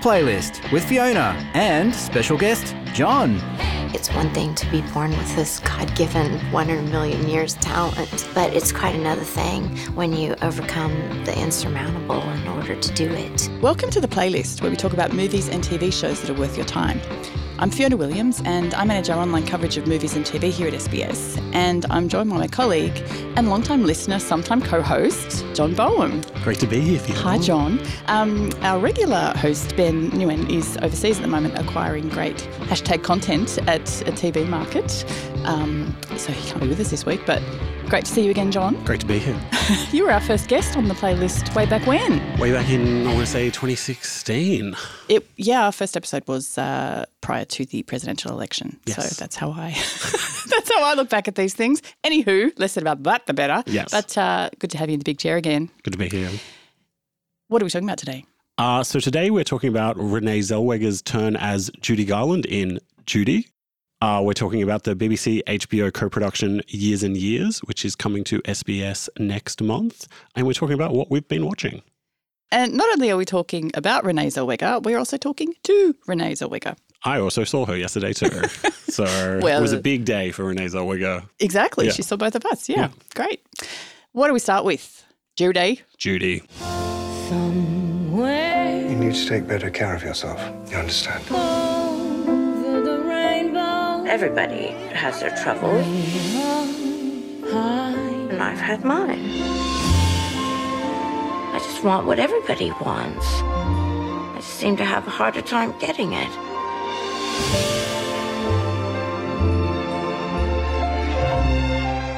Playlist with Fiona and special guest John. It's one thing to be born with this God given one in a million years talent, but it's quite another thing when you overcome the insurmountable in order to do it. Welcome to the playlist where we talk about movies and TV shows that are worth your time. I'm Fiona Williams and I manage our online coverage of movies and TV here at SBS. And I'm joined by my colleague and long-time listener, sometime co-host, John Boehm. Great to be here, Fiona. Hi, John. Um, our regular host, Ben Nguyen, is overseas at the moment acquiring great hashtag content at a TV market. Um, so he can't be with us this week, but great to see you again, John. Great to be here. you were our first guest on the playlist way back when. Way back in, I want to say, 2016. It, yeah, our first episode was uh, prior to the presidential election. Yes. So that's how I that's how I look back at these things. Anywho, less said about that, the better. Yes. But uh, good to have you in the big chair again. Good to be here. What are we talking about today? Uh, so today we're talking about Renee Zellweger's turn as Judy Garland in Judy. Uh, we're talking about the BBC HBO co production Years and Years, which is coming to SBS next month. And we're talking about what we've been watching. And not only are we talking about Renee Zellweger, we're also talking to Renee Zellweger. I also saw her yesterday too. so it was a big day for Renee Zellweger. Exactly. Yeah. She saw both of us. Yeah. Yeah. Great. What do we start with? Judy. Judy. You need to take better care of yourself. You understand? Everybody has their troubles, and I've had mine. I just want what everybody wants. I just seem to have a harder time getting it.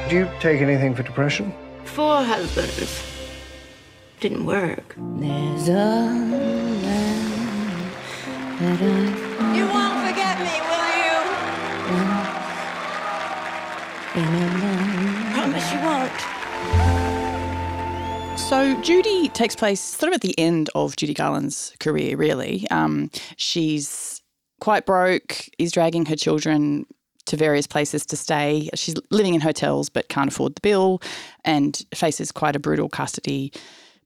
Do you take anything for depression? Four husbands. Didn't work. There's a land that I You won't forget me, Promise you won't. So Judy takes place sort of at the end of Judy Garland's career, really. Um, she's quite broke, is dragging her children to various places to stay. She's living in hotels but can't afford the bill and faces quite a brutal custody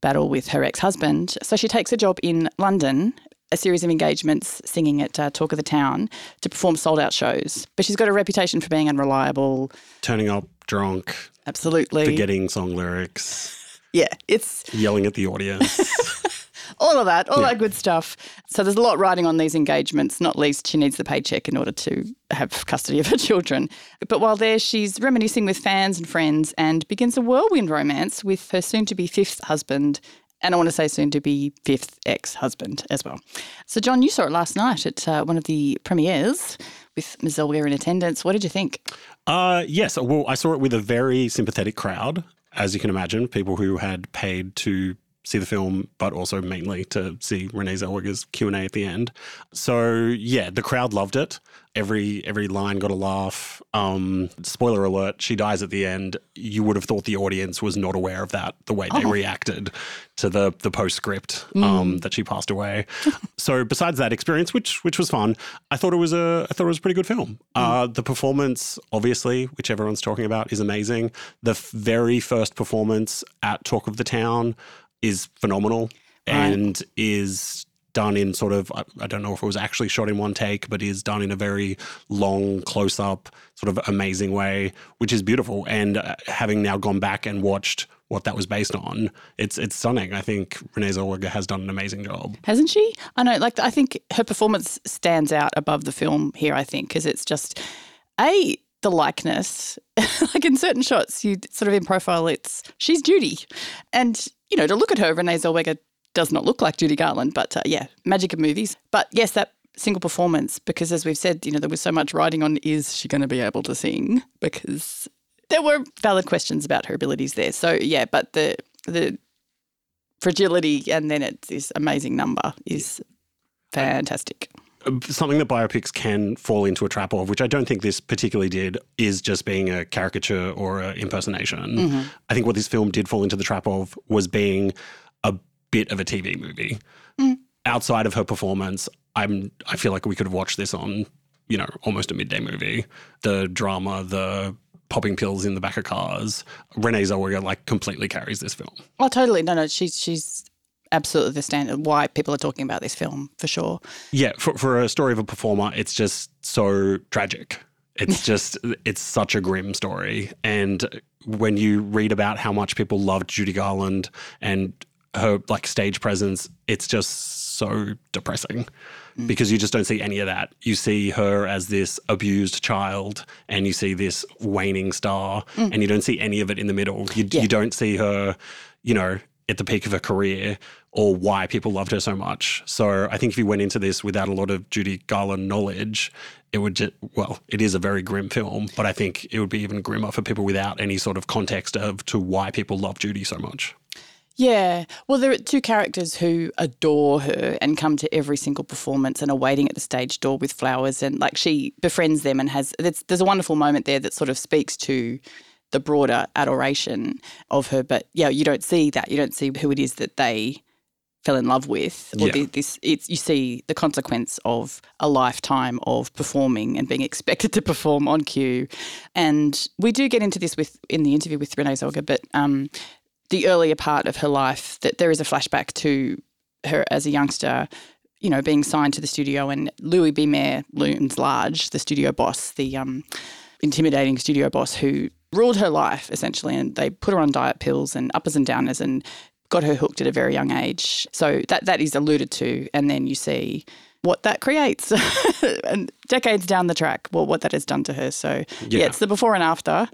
battle with her ex-husband. So she takes a job in London, a series of engagements singing at uh, Talk of the Town to perform sold-out shows. But she's got a reputation for being unreliable. Turning up drunk, Absolutely. forgetting song lyrics, Yeah, it's yelling at the audience. all of that, all that good stuff. So there's a lot riding on these engagements, not least she needs the paycheck in order to have custody of her children. But while there, she's reminiscing with fans and friends and begins a whirlwind romance with her soon to be fifth husband. And I want to say soon to be fifth ex husband as well. So, John, you saw it last night at uh, one of the premieres with Ms. Zellweger in attendance. What did you think? Uh, yes. Well, I saw it with a very sympathetic crowd, as you can imagine, people who had paid to see the film, but also mainly to see Renee Zellweger's Q and A at the end. So yeah, the crowd loved it. Every every line got a laugh. Um, spoiler alert: she dies at the end. You would have thought the audience was not aware of that. The way they reacted to the the postscript um, that she passed away. so besides that experience, which which was fun, I thought it was a I thought it was a pretty good film. Uh, the performance, obviously, which everyone's talking about, is amazing. The f- very first performance at Talk of the Town is phenomenal and is done in sort of I, I don't know if it was actually shot in one take, but is done in a very long close up, sort of amazing way, which is beautiful. And uh, having now gone back and watched what that was based on, it's it's stunning. I think Renee Zellweger has done an amazing job. Hasn't she? I know, like, I think her performance stands out above the film here, I think, because it's just, A, the likeness. like in certain shots, you sort of in profile, it's, she's Judy. And, you know, to look at her, Renee Zellweger does not look like Judy Garland, but uh, yeah, magic of movies. But yes, that single performance, because as we've said, you know, there was so much riding on is she going to be able to sing? Because there were valid questions about her abilities there. So yeah, but the, the, fragility and then it's this amazing number is fantastic. Something that biopics can fall into a trap of, which I don't think this particularly did, is just being a caricature or an impersonation. Mm-hmm. I think what this film did fall into the trap of was being a bit of a TV movie. Mm. Outside of her performance, I'm I feel like we could have watched this on, you know, almost a midday movie. The drama, the popping pills in the back of cars. Renee Zellweger like completely carries this film. Oh, totally. No, no, she's she's absolutely the standard why people are talking about this film for sure. Yeah, for, for a story of a performer, it's just so tragic. It's just, it's such a grim story. And when you read about how much people loved Judy Garland and her like stage presence, it's just so depressing mm. because you just don't see any of that. You see her as this abused child and you see this waning star mm. and you don't see any of it in the middle. You, Yeah. you don't see her, you know, at the peak of her career or why people loved her so much. So I think if you went into this without a lot of Judy Garland knowledge, it would just, well, it is a very grim film, but I think it would be even grimmer for people without any sort of context of to why people love Judy so much. Yeah. Well, there are two characters who adore her and come to every single performance and are waiting at the stage door with flowers. And like she befriends them and has, there's, there's a wonderful moment there that sort of speaks to the broader adoration of her. But yeah, you don't see that. You don't see who it is that they fell in love with or Yeah. this it's you see the consequence of a lifetime of performing and being expected to perform on cue and we do get into this with in the interview with Renee Zellweger but um, the earlier part of her life that there is a flashback to her as a youngster you know being signed to the studio and Louis B. Mayer looms large the studio boss the um, intimidating studio boss who ruled her life essentially and they put her on diet pills and uppers and downers and got her hooked at a very young age so that that is alluded to and then you see what that creates and decades down the track well what that has done to her so yeah. Yeah. it's the before and after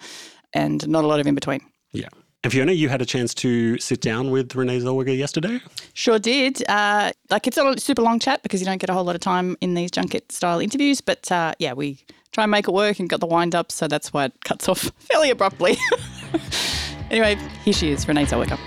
and not a lot of in between Yeah. And Fiona, you had a chance to sit down with Renee Zellweger yesterday. Sure did. Uh, like it's a super long chat because you don't get a whole lot of time in these junket style interviews. But uh, yeah, we try and make it work and got the wind up, so that's why it cuts off fairly abruptly. anyway, here she is, Renee Zellweger.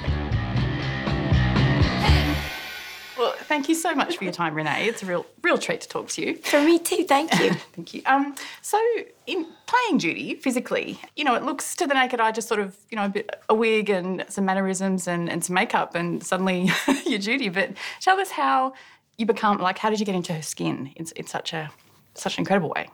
Well, thank you so much for your time, Renee. It's a real, real treat to talk to you. For me too, thank you. Thank you. Um, so, in playing Judy physically, you know, it looks to the naked eye just sort of, you know, a bit a wig and some mannerisms and, and some makeup, and suddenly you're Judy. But tell us how you become like, how did you get into her skin in, in such a such an incredible way?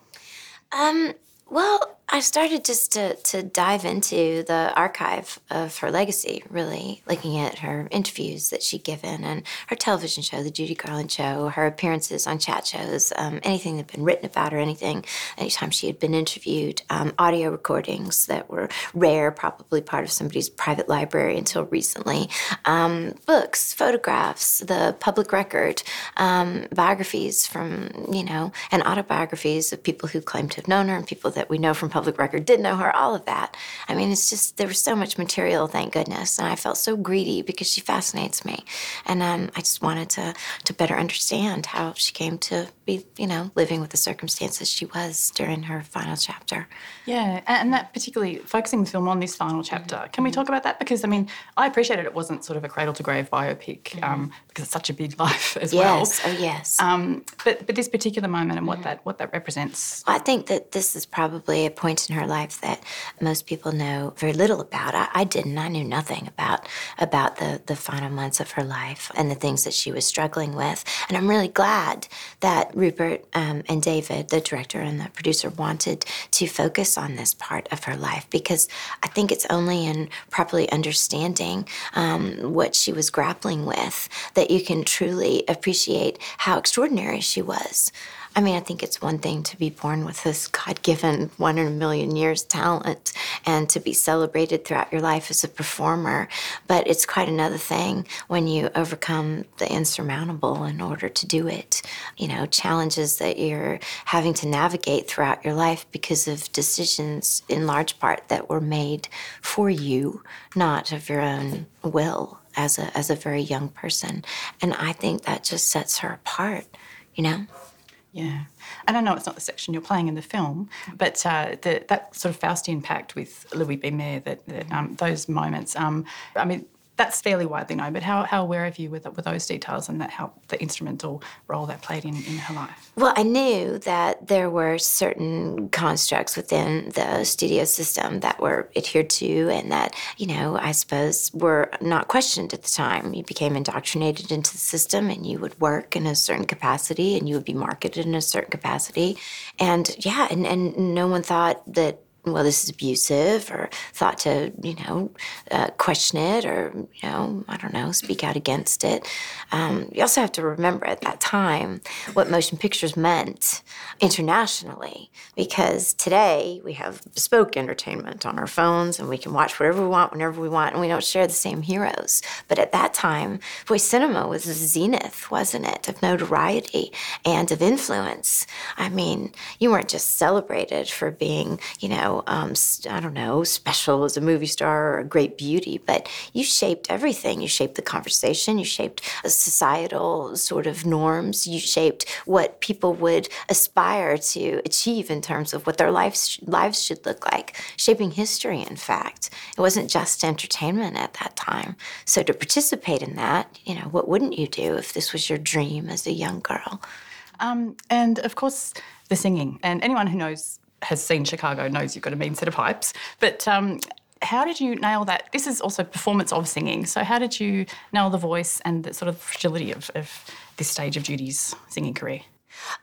Um, well, I started just to, to dive into the archive of her legacy, really, looking at her interviews that she'd given and her television show, The Judy Garland Show, her appearances on chat shows, um, anything that had been written about her, anything, anytime she had been interviewed, um, audio recordings that were rare, probably part of somebody's private library until recently, um, books, photographs, the public record, um, biographies from, you know, and autobiographies of people who claim to have known her and people that we know from public record did know her, all of that. I mean, it's just, there was so much material, thank goodness. And I felt so greedy because she fascinates me. And um, I just wanted to, to better understand how she came to be, you know, living with the circumstances she was during her final chapter. Yeah, and, that particularly focusing the film on this final chapter. Can we talk about that? Because I mean, I appreciated it wasn't sort of a cradle to grave biopic um, because it's such a big life as Yes, well. oh yes. Um, but but this particular moment and what that what that represents. I think that this is probably a point in her life that most people know very little about. I, I didn't. I knew nothing about about the the final months of her life and the things that she was struggling with. And I'm really glad that Rupert um, and David, the director and the producer, wanted to focus on this part of her life because I think it's only in properly understanding um, what she was grappling with that you can truly appreciate how extraordinary she was. I mean, I think it's one thing to be born with this God given one in a million years talent and to be celebrated throughout your life as a performer. But it's quite another thing when you overcome the insurmountable in order to do it. You know, challenges that you're having to navigate throughout your life because of decisions in large part that were made for you, not of your own will as a, as a very young person. And I think that just sets her apart, you know? Yeah, and I know it's not the section you're playing in the film, but uh, the, that sort of Faustian pact with Louis B. Mayer, that, that um, those moments. Um, I mean, that's fairly widely known, but how, how aware of you with, with those details and that how the instrumental role that played in, in her life? Well, I knew that there were certain constructs within the studio system that were adhered to and that, you know, I suppose were not questioned at the time. You became indoctrinated into the system and you would work in a certain capacity and you would be marketed in a certain capacity. And yeah, and, and no one thought that well, this is abusive, or thought to, you know, uh, question it, or, you know, I don't know, speak out against it. Um, you also have to remember at that time what motion pictures meant internationally, because today we have bespoke entertainment on our phones and we can watch whatever we want whenever we want, and we don't share the same heroes. But at that time, boy, cinema was the zenith, wasn't it, of notoriety and of influence. I mean, you weren't just celebrated for being, you know, um, I don't know, special as a movie star or a great beauty, but you shaped everything. You shaped the conversation, you shaped societal sort of norms, you shaped what people would aspire to achieve in terms of what their lives, lives should look like, shaping history, in fact. It wasn't just entertainment at that time. So to participate in that, you know, what wouldn't you do if this was your dream as a young girl? Um, and of course, the singing. And anyone who knows has seen Chicago knows you've got a mean set of pipes. But um, how did you nail that? This is also performance of singing. So how did you nail the voice and the sort of fragility of, of this stage of Judy's singing career?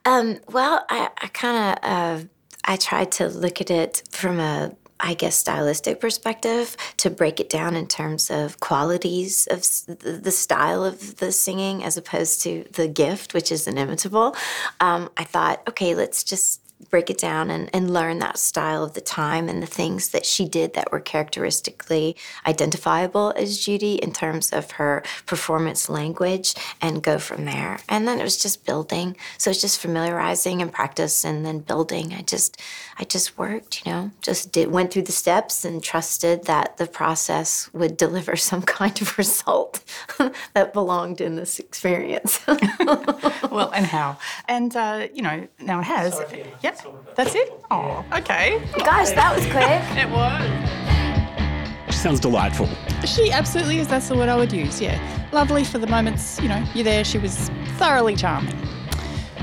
Um, well, I, I kind of uh, I tried to look at it from a I guess stylistic perspective to break it down in terms of qualities of the style of the singing as opposed to the gift, which is inimitable. Um, I thought, okay, let's just break it down and, and learn that style of the time and the things that she did that were characteristically identifiable as Judy in terms of her performance language and go from there. And then it was just building. So it's just familiarizing and practice and then building. I just I just worked, you know, just did went through the steps and trusted that the process would deliver some kind of result that belonged in this experience. well, and how? And uh, you know, now it has. Sorry. Yep, that's it. Oh, okay. Gosh, that was quick. it was. She sounds delightful. She absolutely is. That's the word I would use. Yeah, lovely for the moments. You know, you're there. She was thoroughly charming.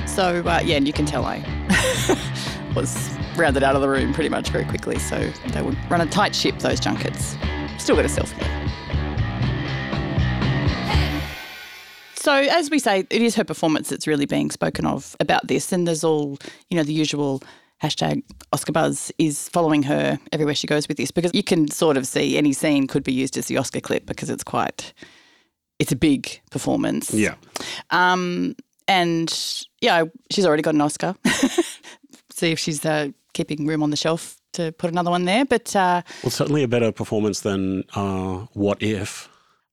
So uh, yeah, and you can tell I was rounded out of the room pretty much very quickly. So they would run a tight ship. Those junkets. Still got a selfie. So, as we say, it is her performance that's really being spoken of about this. And there's all, you know, the usual hashtag Oscar buzz is following her everywhere she goes with this because you can sort of see any scene could be used as the Oscar clip because it's quite, it's a big performance. Yeah. Um, and yeah, she's already got an Oscar. see if she's uh, keeping room on the shelf to put another one there. But uh, well, certainly a better performance than uh, What If.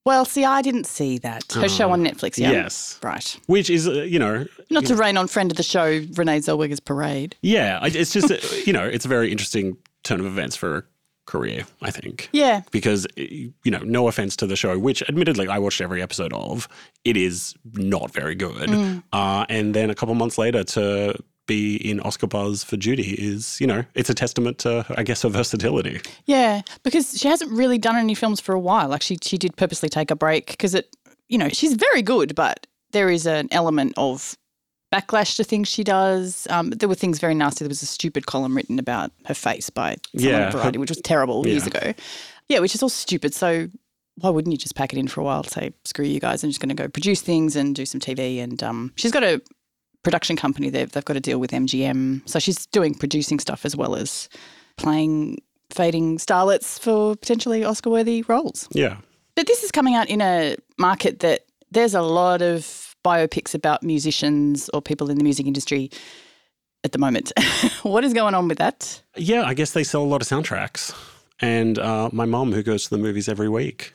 Well, see, I didn't see that. Her show on Netflix, yeah? Yes. Right. Which is, uh, you know. Not to rain on friend of the show, Renee Zellweger's Parade. Yeah. It's just, uh, you know, it's a very interesting turn of events for a career, I think. Yeah. Because, you know, no offense to the show, which admittedly I watched every episode of, it is not very good. Mm. Uh, and then a couple months later to be in Oscar buzz for Judy is, you know, it's a testament to, I guess, her versatility. Yeah, because she hasn't really done any films for a while. Like she, she did purposely take a break because it, you know, she's very good, but there is an element of backlash to things she does. Um, there were things very nasty. There was a stupid column written about her face by someone yeah, Variety, which was terrible yeah. years ago. Yeah, which is all stupid. So why wouldn't you just pack it in for a while? Say, screw you guys, I'm just going to go produce things and do some TV. And um, she's got a production company. They've, they've got a deal with MGM. So she's doing producing stuff as well as playing fading starlets for potentially Oscar worthy roles. Yeah. But this is coming out in a market that there's a lot of biopics about musicians or people in the music industry at the moment. what is going on with that? Yeah, I guess they sell a lot of soundtracks. And uh, my mom, who goes to the movies every week,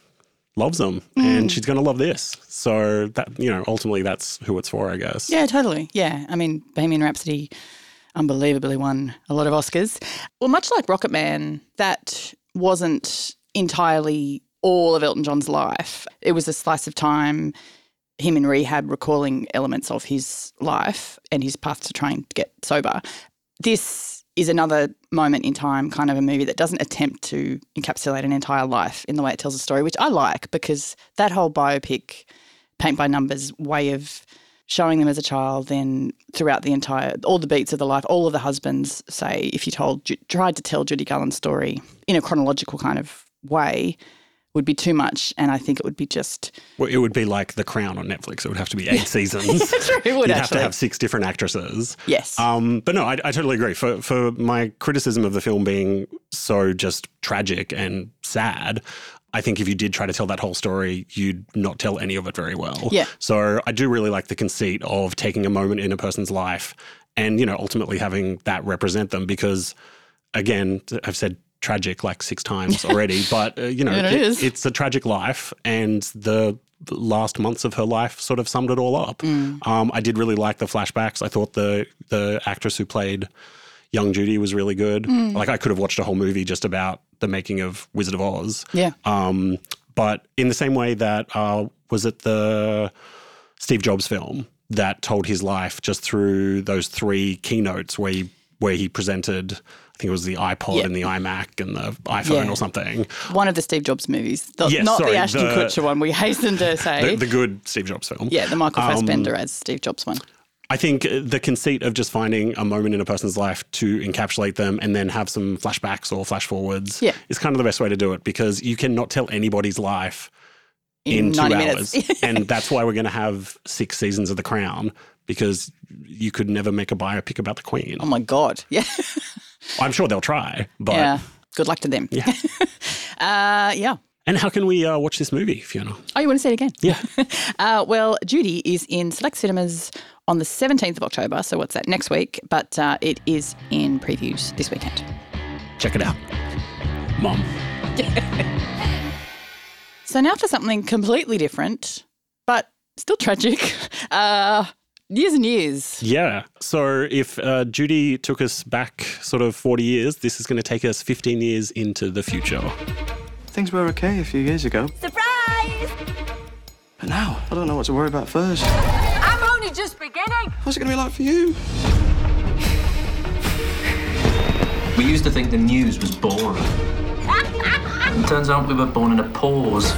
loves them mm. and she's going to love this. So that, you know, ultimately that's who it's for, I guess. Yeah, totally. Yeah. I mean, Bohemian Rhapsody unbelievably won a lot of Oscars. Well, much like Rocketman, that wasn't entirely all of Elton John's life. It was a slice of time, him in rehab recalling elements of his life and his path to trying to get sober. This is another moment in time kind of a movie that doesn't attempt to encapsulate an entire life in the way it tells a story, which I like because that whole biopic, paint by numbers way of showing them as a child, then throughout the entire, all the beats of the life, all of the husbands say, if you told, tried to tell Judy Garland's story in a chronological kind of way, would be too much, and I think it would be just Well, it would be like The Crown on Netflix. It would have to be eight seasons. true. It would You'd have to have six different actresses. yes, Um, but no, I, I totally agree. For for my criticism of the film being so just tragic and sad, I think if you did try to tell that whole story, you'd not tell any of it very well. Yeah. So I do really like the conceit of taking a moment in a person's life and you know ultimately having that represent them because, again, I've said tragic like six times already, but uh, you know it it's a tragic life, and the last months of her life sort of summed it all up. Mm. Um, I did really like the flashbacks. I thought the the actress who played young Judy was really good. Mm. Like I could have watched a whole movie just about the making of Wizard of Oz. yeah, Um, but in the same way that uh, was it the Steve Jobs film that told his life just through those three keynotes where he where he presented. I think it was the iPod Yeah. and the iMac and the iPhone Yeah. or something. one of the Steve Jobs movies, the, Yes, not sorry, the Ashton the- Kutcher one. We hasten to say, The, the good Steve Jobs film. yeah, the Michael Um, Fassbender as Steve Jobs one. I think uh, the conceit of just finding a moment in a person's life to encapsulate them and then have some flashbacks or flash forwards Yeah. is kind of the best way to do it because you cannot tell anybody's life in, In two 90 hours. and that's why we're going to have six seasons of The Crown because you could never make a biopic about the Queen. Oh my god, yeah, I'm sure they'll try, but. yeah. Good luck to them. Yeah. uh, yeah. And how can we uh, watch this movie, Fiona? Oh, you want to say it again? Yeah. Uh, well, Judy is in select cinemas on the 17th of October. So what's that? Next week. But uh, it is in previews this weekend. Check it out. Mom. So now for something completely different, but still tragic. Uh, years and years. Yeah. So if uh, Judy took us back sort of 40 years, this is going to take us 15 years into the future. Things were okay a few years ago. Surprise! But now, I don't know what to worry about first. I'm only just beginning. What's it going to be like for you? We used to think the news was boring. It turns out we were born in a pause.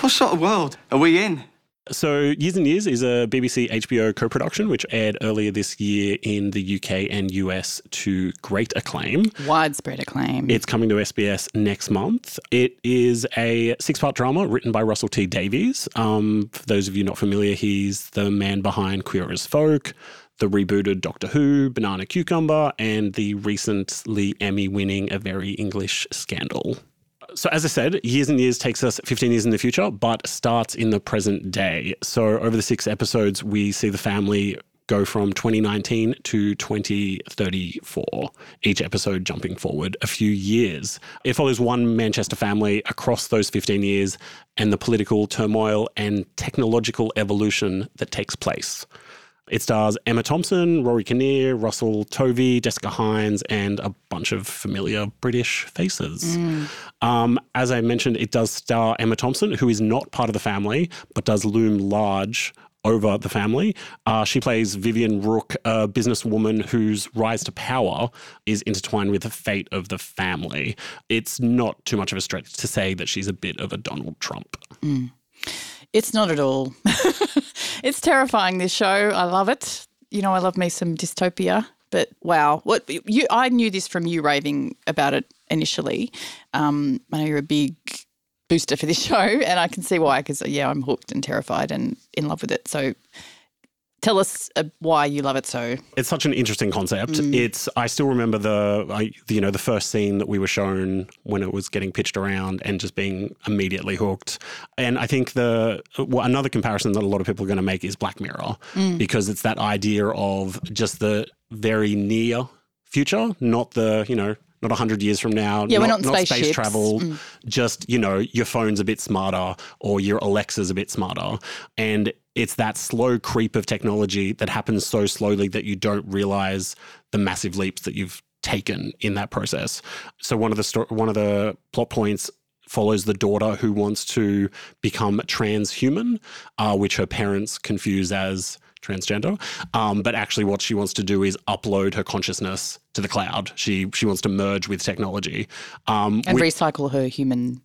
What sort of world are we in? So Years and Years is a BBC HBO co-production which aired earlier this year in the UK and US to great acclaim. Widespread acclaim. It's coming to SBS next month. It is a six-part drama written by Russell T Davies. Um, for those of you not familiar, he's the man behind Queer as Folk, the rebooted Doctor Who, Banana Cucumber, and the recently Emmy-winning A Very English Scandal. So, as I said, Years and Years takes us 15 years in the future, but starts in the present day. So, over the six episodes, we see the family go from 2019 to 2034, each episode jumping forward a few years. It follows one Manchester family across those 15 years and the political turmoil and technological evolution that takes place. It stars Emma Thompson, Rory Kinnear, Russell Tovey, Jessica Hynes, and a bunch of familiar British faces. Um, as I mentioned, it does star Emma Thompson, who is not part of the family, but does loom large over the family. Uh, she plays Vivienne Rook, a businesswoman whose rise to power is intertwined with the fate of the family. It's not too much of a stretch to say that she's a bit of a Donald Trump. It's not at all. it's terrifying. This show, I love it. You know, I love me some dystopia. But wow, what you? I knew this from you raving about it initially. Um, I know you're a big booster for this show, and I can see why. Because yeah, I'm hooked and terrified and in love with it. So, tell us uh, why you love it so. it's such an interesting concept. Mm. It's I still remember the I, you know the first scene that we were shown when it was getting pitched around and just being immediately hooked. And I think the well, another comparison that a lot of people are going to make is Black Mirror mm. because it's that idea of just the very near future, not the you know. Not 100 years from now, Yeah, we're not, not space travel, mm. just, you know, your phone's a bit smarter or your Alexa's a bit smarter. And it's that slow creep of technology that happens so slowly that you don't realize the massive leaps that you've taken in that process. So one of the sto- one of the plot points follows the daughter who wants to become transhuman, uh, which her parents confuse as transgender. Um, but actually, what she wants to do is upload her consciousness to the cloud. She she wants to merge with technology. Um, And which- recycle her human.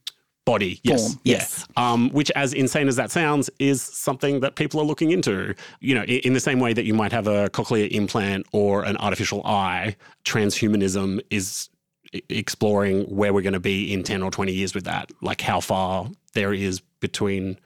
Body. Yes. Form, Yeah. yes. Um, which, as insane as that sounds, is something that people are looking into. You know, in, in the same way that you might have a cochlear implant or an artificial eye, transhumanism is exploring where we're going to be in 10 or 20 years with that, like how far there is between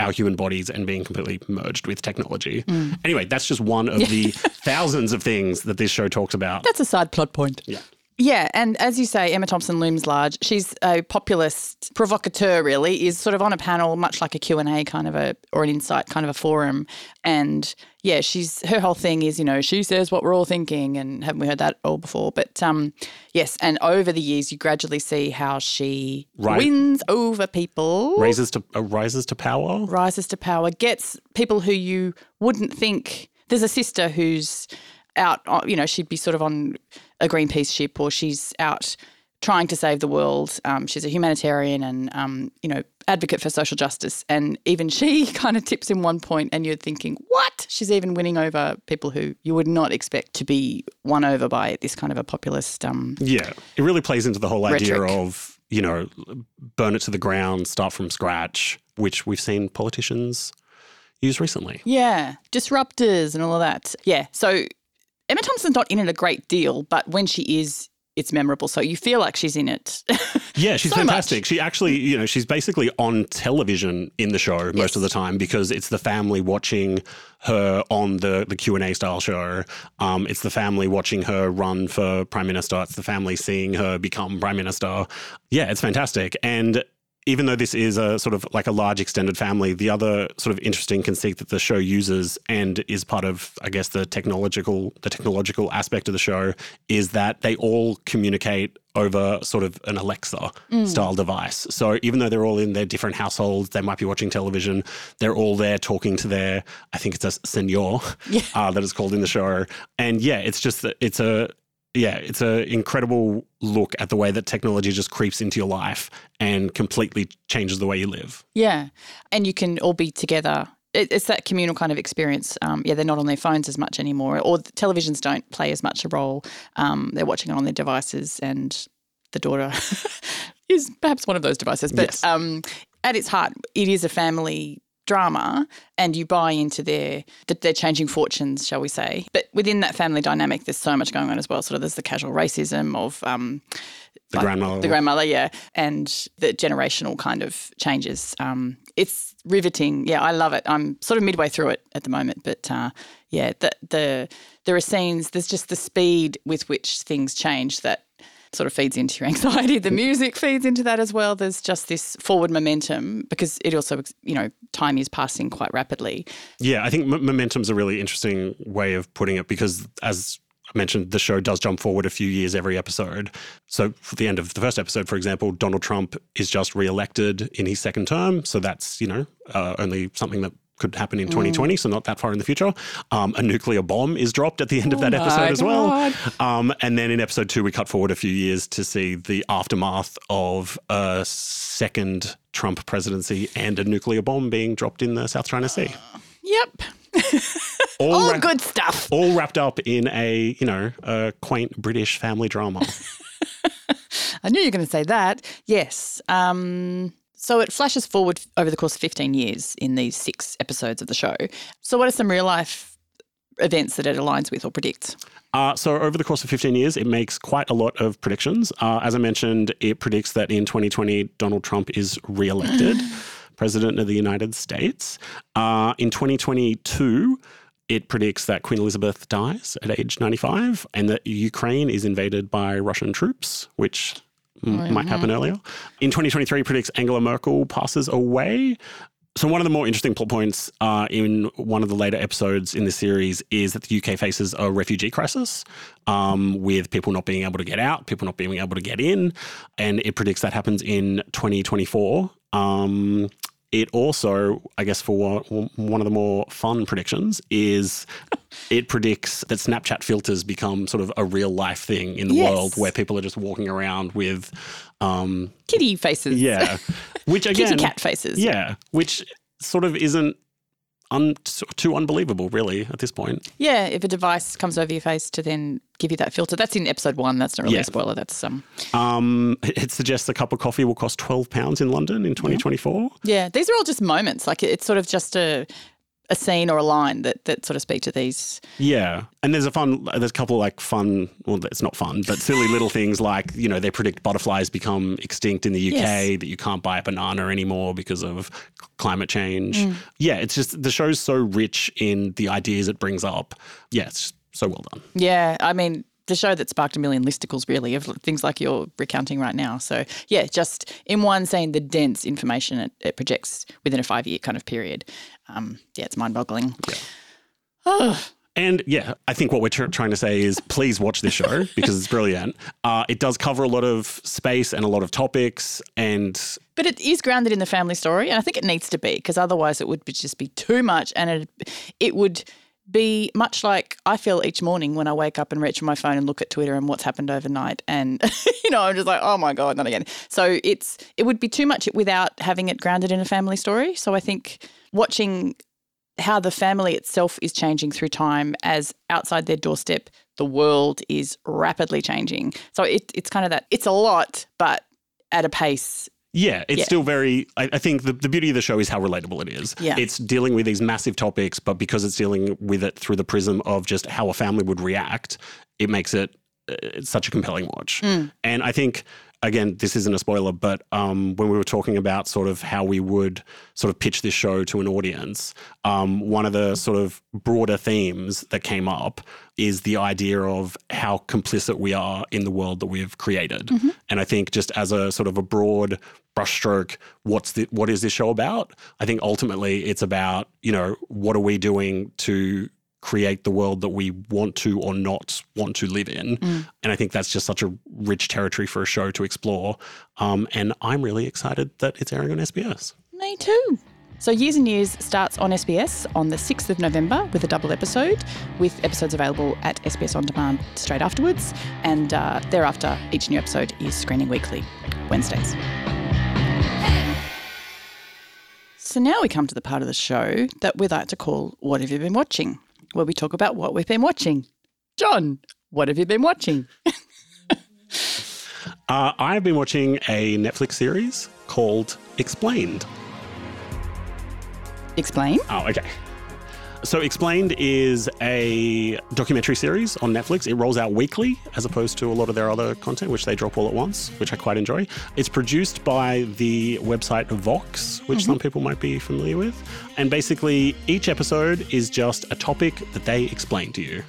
our human bodies and being completely merged with technology. Mm. Anyway, that's just one of the thousands of things that this show talks about. That's a side plot point. Yeah. Yeah, and as you say, Emma Thompson looms large. She's a populist provocateur, really, is sort of on a panel, much like a Q&A kind of a, or an insight kind of a forum. And yeah, she's, her whole thing is, you know, she says what we're all thinking and haven't we heard that all before? But um, yes, and over the years, you gradually see how she Right. wins over people. Raises to uh, rises to power. rises to power, gets people who you wouldn't think. There's a sister who's out, you know, she'd be sort of on a Greenpeace ship or she's out trying to save the world. Um, she's a humanitarian and, um, you know, advocate for social justice. And even she kind of tips in one point, and you're thinking, what? She's even winning over people who you would not expect to be won over by this kind of a populist. Um, Yeah, it really plays into the whole idea of you know burn it to the ground, start from scratch, which we've seen politicians use recently. Yeah, disruptors and all of that. Yeah. So Emma Thompson's not in it a great deal, but when she is, it's memorable. So you feel like she's in it. Yeah, she's So much. fantastic. She actually, you know, she's basically on television in the show most Yes. of the time because it's the family watching her on the the Q and A style show. Um, it's the family watching her run for prime minister. It's the family seeing her become prime minister. Yeah, it's fantastic. And even though this is a sort of like a large extended family, the other sort of interesting conceit that the show uses and is part of, I guess, the technological the technological aspect of the show is that they all communicate over sort of an Alexa style device. So even though they're all in their different households, they might be watching television, they're all there talking to their, I think it's a Signor uh, that is called in the show. And yeah, it's just, that it's a, yeah, it's an incredible look at the way that technology just creeps into your life and completely changes the way you live. yeah. And you can all be together. It's that communal kind of experience. Um, yeah, they're not on their phones as much anymore, or the televisions don't play as much a role. Um, they're watching it on their devices, and the daughter is perhaps one of those devices. But Yes. um, at its heart, it is a family drama, and you buy into their that they're changing fortunes, shall we say? But within that family dynamic, there's so much going on as well. Sort of there's the casual racism of um, The grandmother. the grandmother, yeah, and the generational kind of changes. Um, it's riveting. Yeah, I love it. I'm sort of midway through it at the moment, but uh, yeah, the the there are scenes. There's just the speed with which things change that sort of feeds into your anxiety. The music feeds into that as well. There's just this forward momentum because it also, you know, time is passing quite rapidly. Yeah, I think m- momentum's a really interesting way of putting it because, as I mentioned, the show does jump forward a few years every episode. So, for the end of the first episode, for example, Donald Trump is just re-elected in his second term. So that's you know uh, only something that could happen in 2020, so not that far in the future. Um, a nuclear bomb is dropped at the end of that Oh episode as well. Um, and then in episode two, we cut forward a few years to see the aftermath of a second Trump presidency and a nuclear bomb being dropped in the South China Sea. Yep, All, all wrap- good stuff. all wrapped up in a you know a quaint British family drama. I knew you were going to say that. Yes. Um, so it flashes forward over the course of 15 years in these six episodes of the show. So, what are some real life events that it aligns with or predicts? Uh, so over the course of 15 years, it makes quite a lot of predictions. Uh, as I mentioned, it predicts that in 2020, Donald Trump is re-elected president of the United States. Uh, in 2022. It predicts that Queen Elizabeth dies at age 95 and that Ukraine is invaded by Russian troops, which m- might happen earlier. In 2023, it predicts Angela Merkel passes away. So one of the more interesting plot points uh, in one of the later episodes in the series is that the UK faces a refugee crisis um, with people not being able to get out, people not being able to get in, and it predicts that happens in 2024. Um, it also, I guess, for one of the more fun predictions, is it predicts that Snapchat filters become sort of a real life thing in the Yes. world where people are just walking around with, um, Kitty faces. yeah, which again, Kitty cat faces. yeah, which sort of isn't un- too unbelievable, really, at this point. Yeah, if a device comes over your face to then give you that filter. That's in episode one. That's not really Yeah. a spoiler. That's um Um, it suggests a cup of coffee will cost twelve pounds in London in 2024. yeah, these are all just moments. Like it's sort of just a a scene or a line that that sort of speak to these. Yeah, and there's a fun. There's a couple of like fun. Well, it's not fun, but silly little things like you know they predict butterflies become extinct in the UK Yes. that you can't buy a banana anymore because of climate change. Mm. Yeah, it's just the show's so rich in the ideas it brings up. Yeah, it's just so well done. Yeah, I mean. The show that sparked a million listicles, really, of things like you're recounting right now. So, yeah, just in one scene, the dense information it, it projects within a five year kind of period. Um, yeah, it's mind boggling. And yeah, I think what we're tr- trying to say is please watch this show because it's brilliant. Uh, it does cover a lot of space and a lot of topics, and But it is grounded in the family story, and I think it needs to be because otherwise it would be, just be too much, and it it would be much like I feel each morning when I wake up and reach for my phone and look at Twitter and what's happened overnight, and you know I'm just like, oh my god, not again. So it's it would be too much without having it grounded in a family story. So I think watching how the family itself is changing through time as outside their doorstep the world is rapidly changing so it, it's kind of that it's a lot but at a pace Yeah, it's Yeah. still very. I, I think the, the beauty of the show is how relatable it is. Yeah. It's dealing with these massive topics, but because it's dealing with it through the prism of just how a family would react, it makes it uh, it's such a compelling watch. And I think, again, this isn't a spoiler, but um, when we were talking about sort of how we would sort of pitch this show to an audience, um, one of the sort of broader themes that came up is the idea of how complicit we are in the world that we've created. And I think just as a sort of a broad brushstroke, what's the, what is this show about? I think ultimately it's about, you know, what are we doing to create the world that we want to or not want to live in. And I think that's just such a rich territory for a show to explore. Um, and I'm really excited that it's airing on SBS. Me too. So Years and Years starts on SBS on the 6th of November with a double episode, with episodes available at SBS On Demand straight afterwards. And uh, thereafter, each new episode is screening weekly, Wednesdays. So now we come to the part of the show that we like to call What Have You Been Watching? Where we talk about what we've been watching. John, what have you been watching? Uh, I've been watching a Netflix series called Explained. Explain. Oh, okay. So, Explained is a documentary series on Netflix. It rolls out weekly as opposed to a lot of their other content, which they drop all at once, which I quite enjoy. It's produced by the website Vox, which some people might be familiar with. And basically, each episode is just a topic that they explain to you.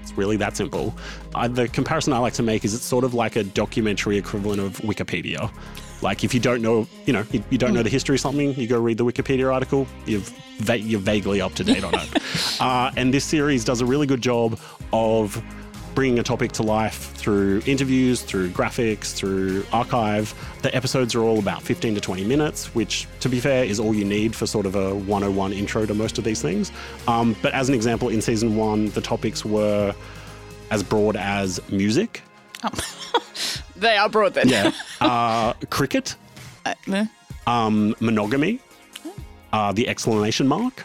It's really that simple. Uh, the comparison I like to make is it's sort of like a documentary equivalent of Wikipedia. Like if you don't know, you know, you, you don't know the history of something, you go read the Wikipedia article, you've va- you're vaguely up to date on it. Uh, and this series does a really good job of bringing a topic to life through interviews, through graphics, through archive. The episodes are all about 15 to 20 minutes, which, to be fair, is all you need for sort of a 101 intro to most of these things. Um, but as an example, in season one, the topics were as broad as music, They are broad then. yeah, uh, cricket, Uh, eh. um, monogamy, uh, the exclamation mark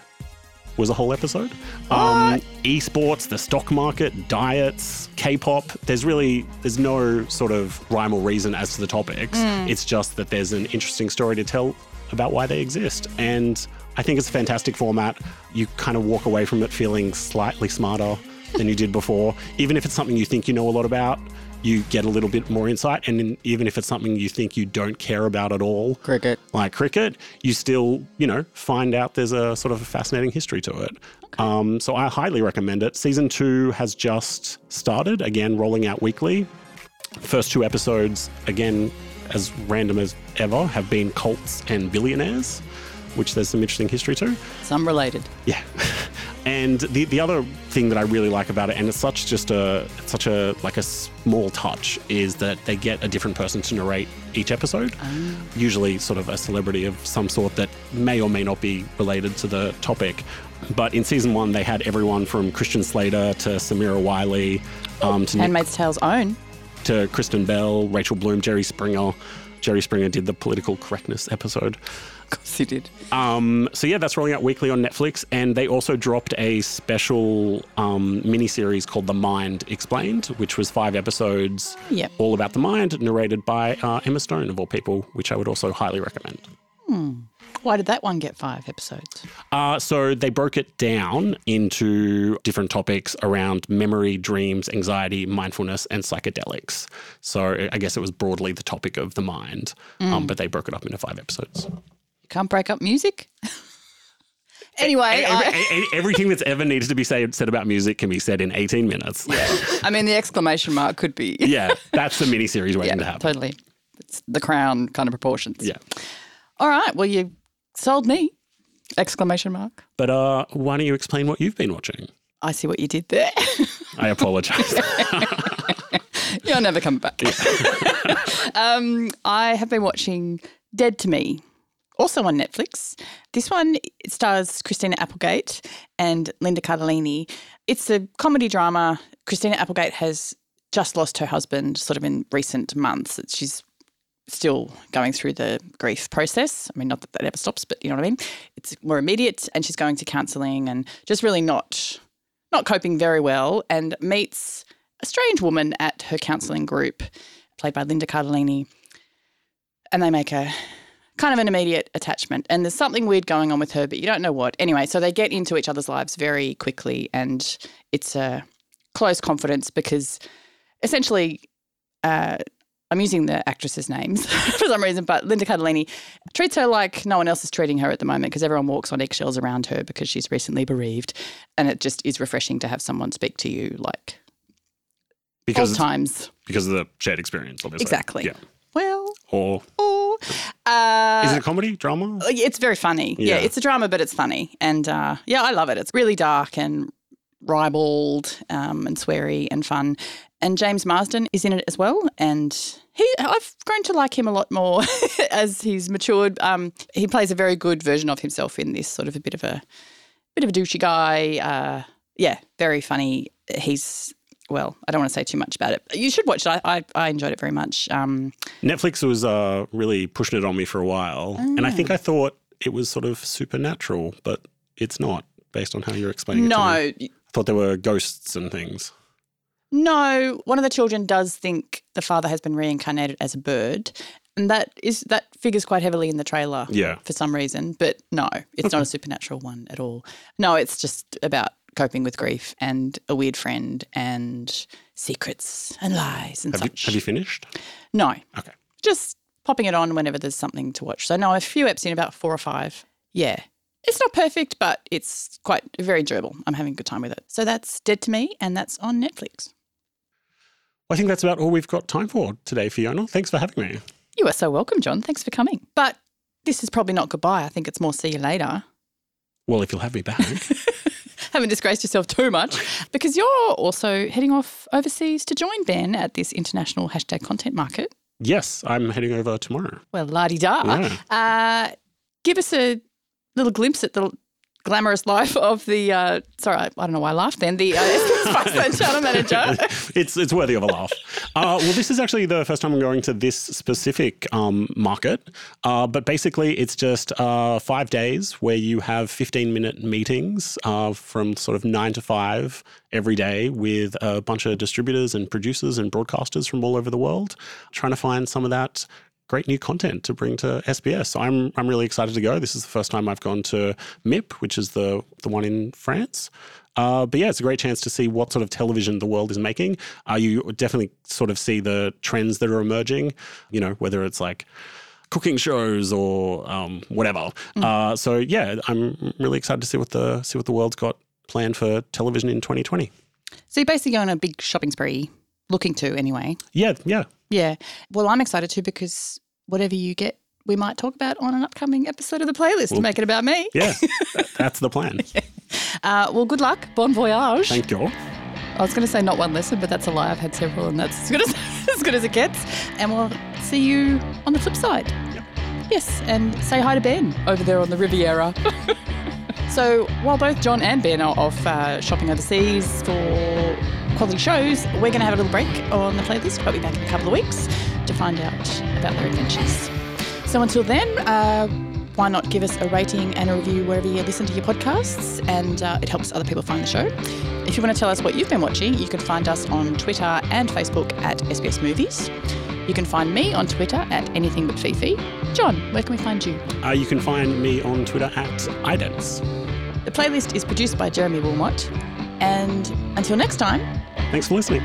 was a whole episode. Um, esports, the stock market, diets, K-pop. There's really there's no sort of rhyme or reason as to the topics. It's just that there's an interesting story to tell about why they exist, and I think it's a fantastic format. You kind of walk away from it feeling slightly smarter than you did before, even if it's something you think you know a lot about. You get a little bit more insight, and then even if it's something you think you don't care about at all, Cricket. like cricket, you still, you know, find out there's a sort of a fascinating history to it. Um, so I highly recommend it. Season two has just started, again, rolling out weekly. First two episodes, again, as random as ever, have been cults and billionaires, which there's some interesting history to. Some related. Yeah. And the, the other thing that I really like about it, and it's such just a such a like a small touch, is that they get a different person to narrate each episode. Usually, sort of a celebrity of some sort that may or may not be related to the topic. But in season one, they had everyone from Christian Slater to Samira Wiley um, to Nick Handmaid's Tale's own. to Kristen Bell, Rachel Bloom, Jerry Springer. Jerry Springer did the political correctness episode. Of course he did. Um, so yeah, that's rolling out weekly on Netflix, and they also dropped a special um, mini series called The Mind Explained, which was five episodes, Yep. all about the mind, narrated by uh, Emma Stone of all people, which I would also highly recommend. Why did that one get five episodes? Uh, so they broke it down into different topics around memory, dreams, anxiety, mindfulness, and psychedelics. So I guess it was broadly the topic of the mind, um, but they broke it up into five episodes. You can't break up music. anyway, Every- I, everything that's ever needed to be said, said about music can be said in 18 minutes. Yeah, I mean, the exclamation mark could be. Yeah, that's the mini miniseries waiting Yeah, to happen. totally. It's the crown kind of proportions. Yeah. All right. Well, you sold me. Exclamation mark. But uh, why don't you explain what you've been watching? I see what you did there. I apologize. You'll never come back. um, I have been watching Dead to Me, also on Netflix. This one stars Christina Applegate and Linda Cardellini. It's a comedy drama. Christina Applegate has just lost her husband sort of in recent months. She's still going through the grief process. I mean, not that that ever stops, but you know what I mean. It's more immediate, and she's going to counselling and just really not not coping very well, and meets a strange woman at her counselling group, played by Linda Cardellini, and they make a kind of an immediate attachment. And there's something weird going on with her, but you don't know what. Anyway, so they get into each other's lives very quickly, and it's a close confidence because essentially. Uh, I'm using the actresses' names for some reason, but Linda Cardellini treats her like no one else is treating her at the moment because everyone walks on eggshells around her because she's recently bereaved. And it just is refreshing to have someone speak to you like because times. because of the shared experience, obviously. Exactly. Yeah. Well, Or oh, uh, is it a comedy, drama? it's very funny. Yeah. Yeah. it's a drama, but it's funny. And uh, yeah, I love it. It's really dark and ribald um, and sweary and fun. And James Marsden is in it as well. And he, I've grown to like him a lot more as he's matured. Um, he plays a very good version of himself in this sort of a bit of a bit of a douchey guy. Uh, yeah, very funny. He's well, I don't want to say too much about it. You should watch it. I, I, I enjoyed it very much. Um, Netflix was uh, really pushing it on me for a while, and I think I thought it was sort of supernatural, but it's not based on how you're explaining it. no, I thought there were ghosts and things. No, one of the children does think the father has been reincarnated as a bird, and that is that figures quite heavily in the trailer. Yeah. for some reason, but no, it's not a supernatural one at all. No, it's just about coping with grief and a weird friend and secrets and lies and Have you, such. have you finished? no, Okay. just popping it on whenever there's something to watch. So no, a few eps in about four or five. Yeah. It's not perfect, but it's quite very enjoyable. I'm having a good time with it. So that's Dead to Me, and that's on Netflix. I think that's about all we've got time for today, Fiona. Thanks for having me. You are so welcome, John. Thanks for coming. But this is probably not goodbye. I think it's more see you later. Well, if you'll have me back. Haven't disgraced yourself too much because you're also heading off overseas to join Ben at this international hashtag content market. yes, I'm heading over tomorrow. Well, la di da. Yeah. Uh, give us a little glimpse at the glamorous life of the. Uh, sorry, I, I don't know why I laughed then. The uh, Manager. it's it's worthy of a laugh. Uh, well, this is actually the first time I'm going to this specific um, market, uh, but basically it's just uh, five days where you have 15 minute meetings uh, from sort of nine to five every day with a bunch of distributors and producers and broadcasters from all over the world, trying to find some of that great new content to bring to SBS. So I'm I'm really excited to go. This is the first time I've gone to MIP, which is the the one in France. Uh, but yeah, it's a great chance to see what sort of television the world is making. Uh, you definitely sort of see the trends that are emerging. You know, whether it's like cooking shows or um, whatever. Uh, so yeah, I'm really excited to see what the see what the world's got planned for television in 2020. So you're basically going on a big shopping spree, looking to anyway. Yeah, yeah. Yeah. Well, I'm excited too because whatever you get, we might talk about on an upcoming episode of the playlist to make it about me. Yeah, that's the plan. Uh, well, good luck. Bon voyage. Thank you. I was going to say not one lesson, but that's a lie. I've had several, and that's as good as, as good as it gets. And we'll see you on the flip side. Yes, and say hi to Ben over there on the Riviera. so while both John and Ben are off uh, shopping overseas for quality shows, we're going to have a little break on the playlist. We'll be back in a couple of weeks to find out about their adventures. So until then, uh, why not give us a rating and a review wherever you listen to your podcasts? And uh, it helps other people find the show. If you want to tell us what you've been watching, you can find us on Twitter and Facebook at SBS Movies. You can find me on Twitter at Anything But Fifi. John, where can we find you? Uh, you can find me on Twitter at idents. The playlist is produced by Jeremy Wilmot. And until next time, thanks for listening.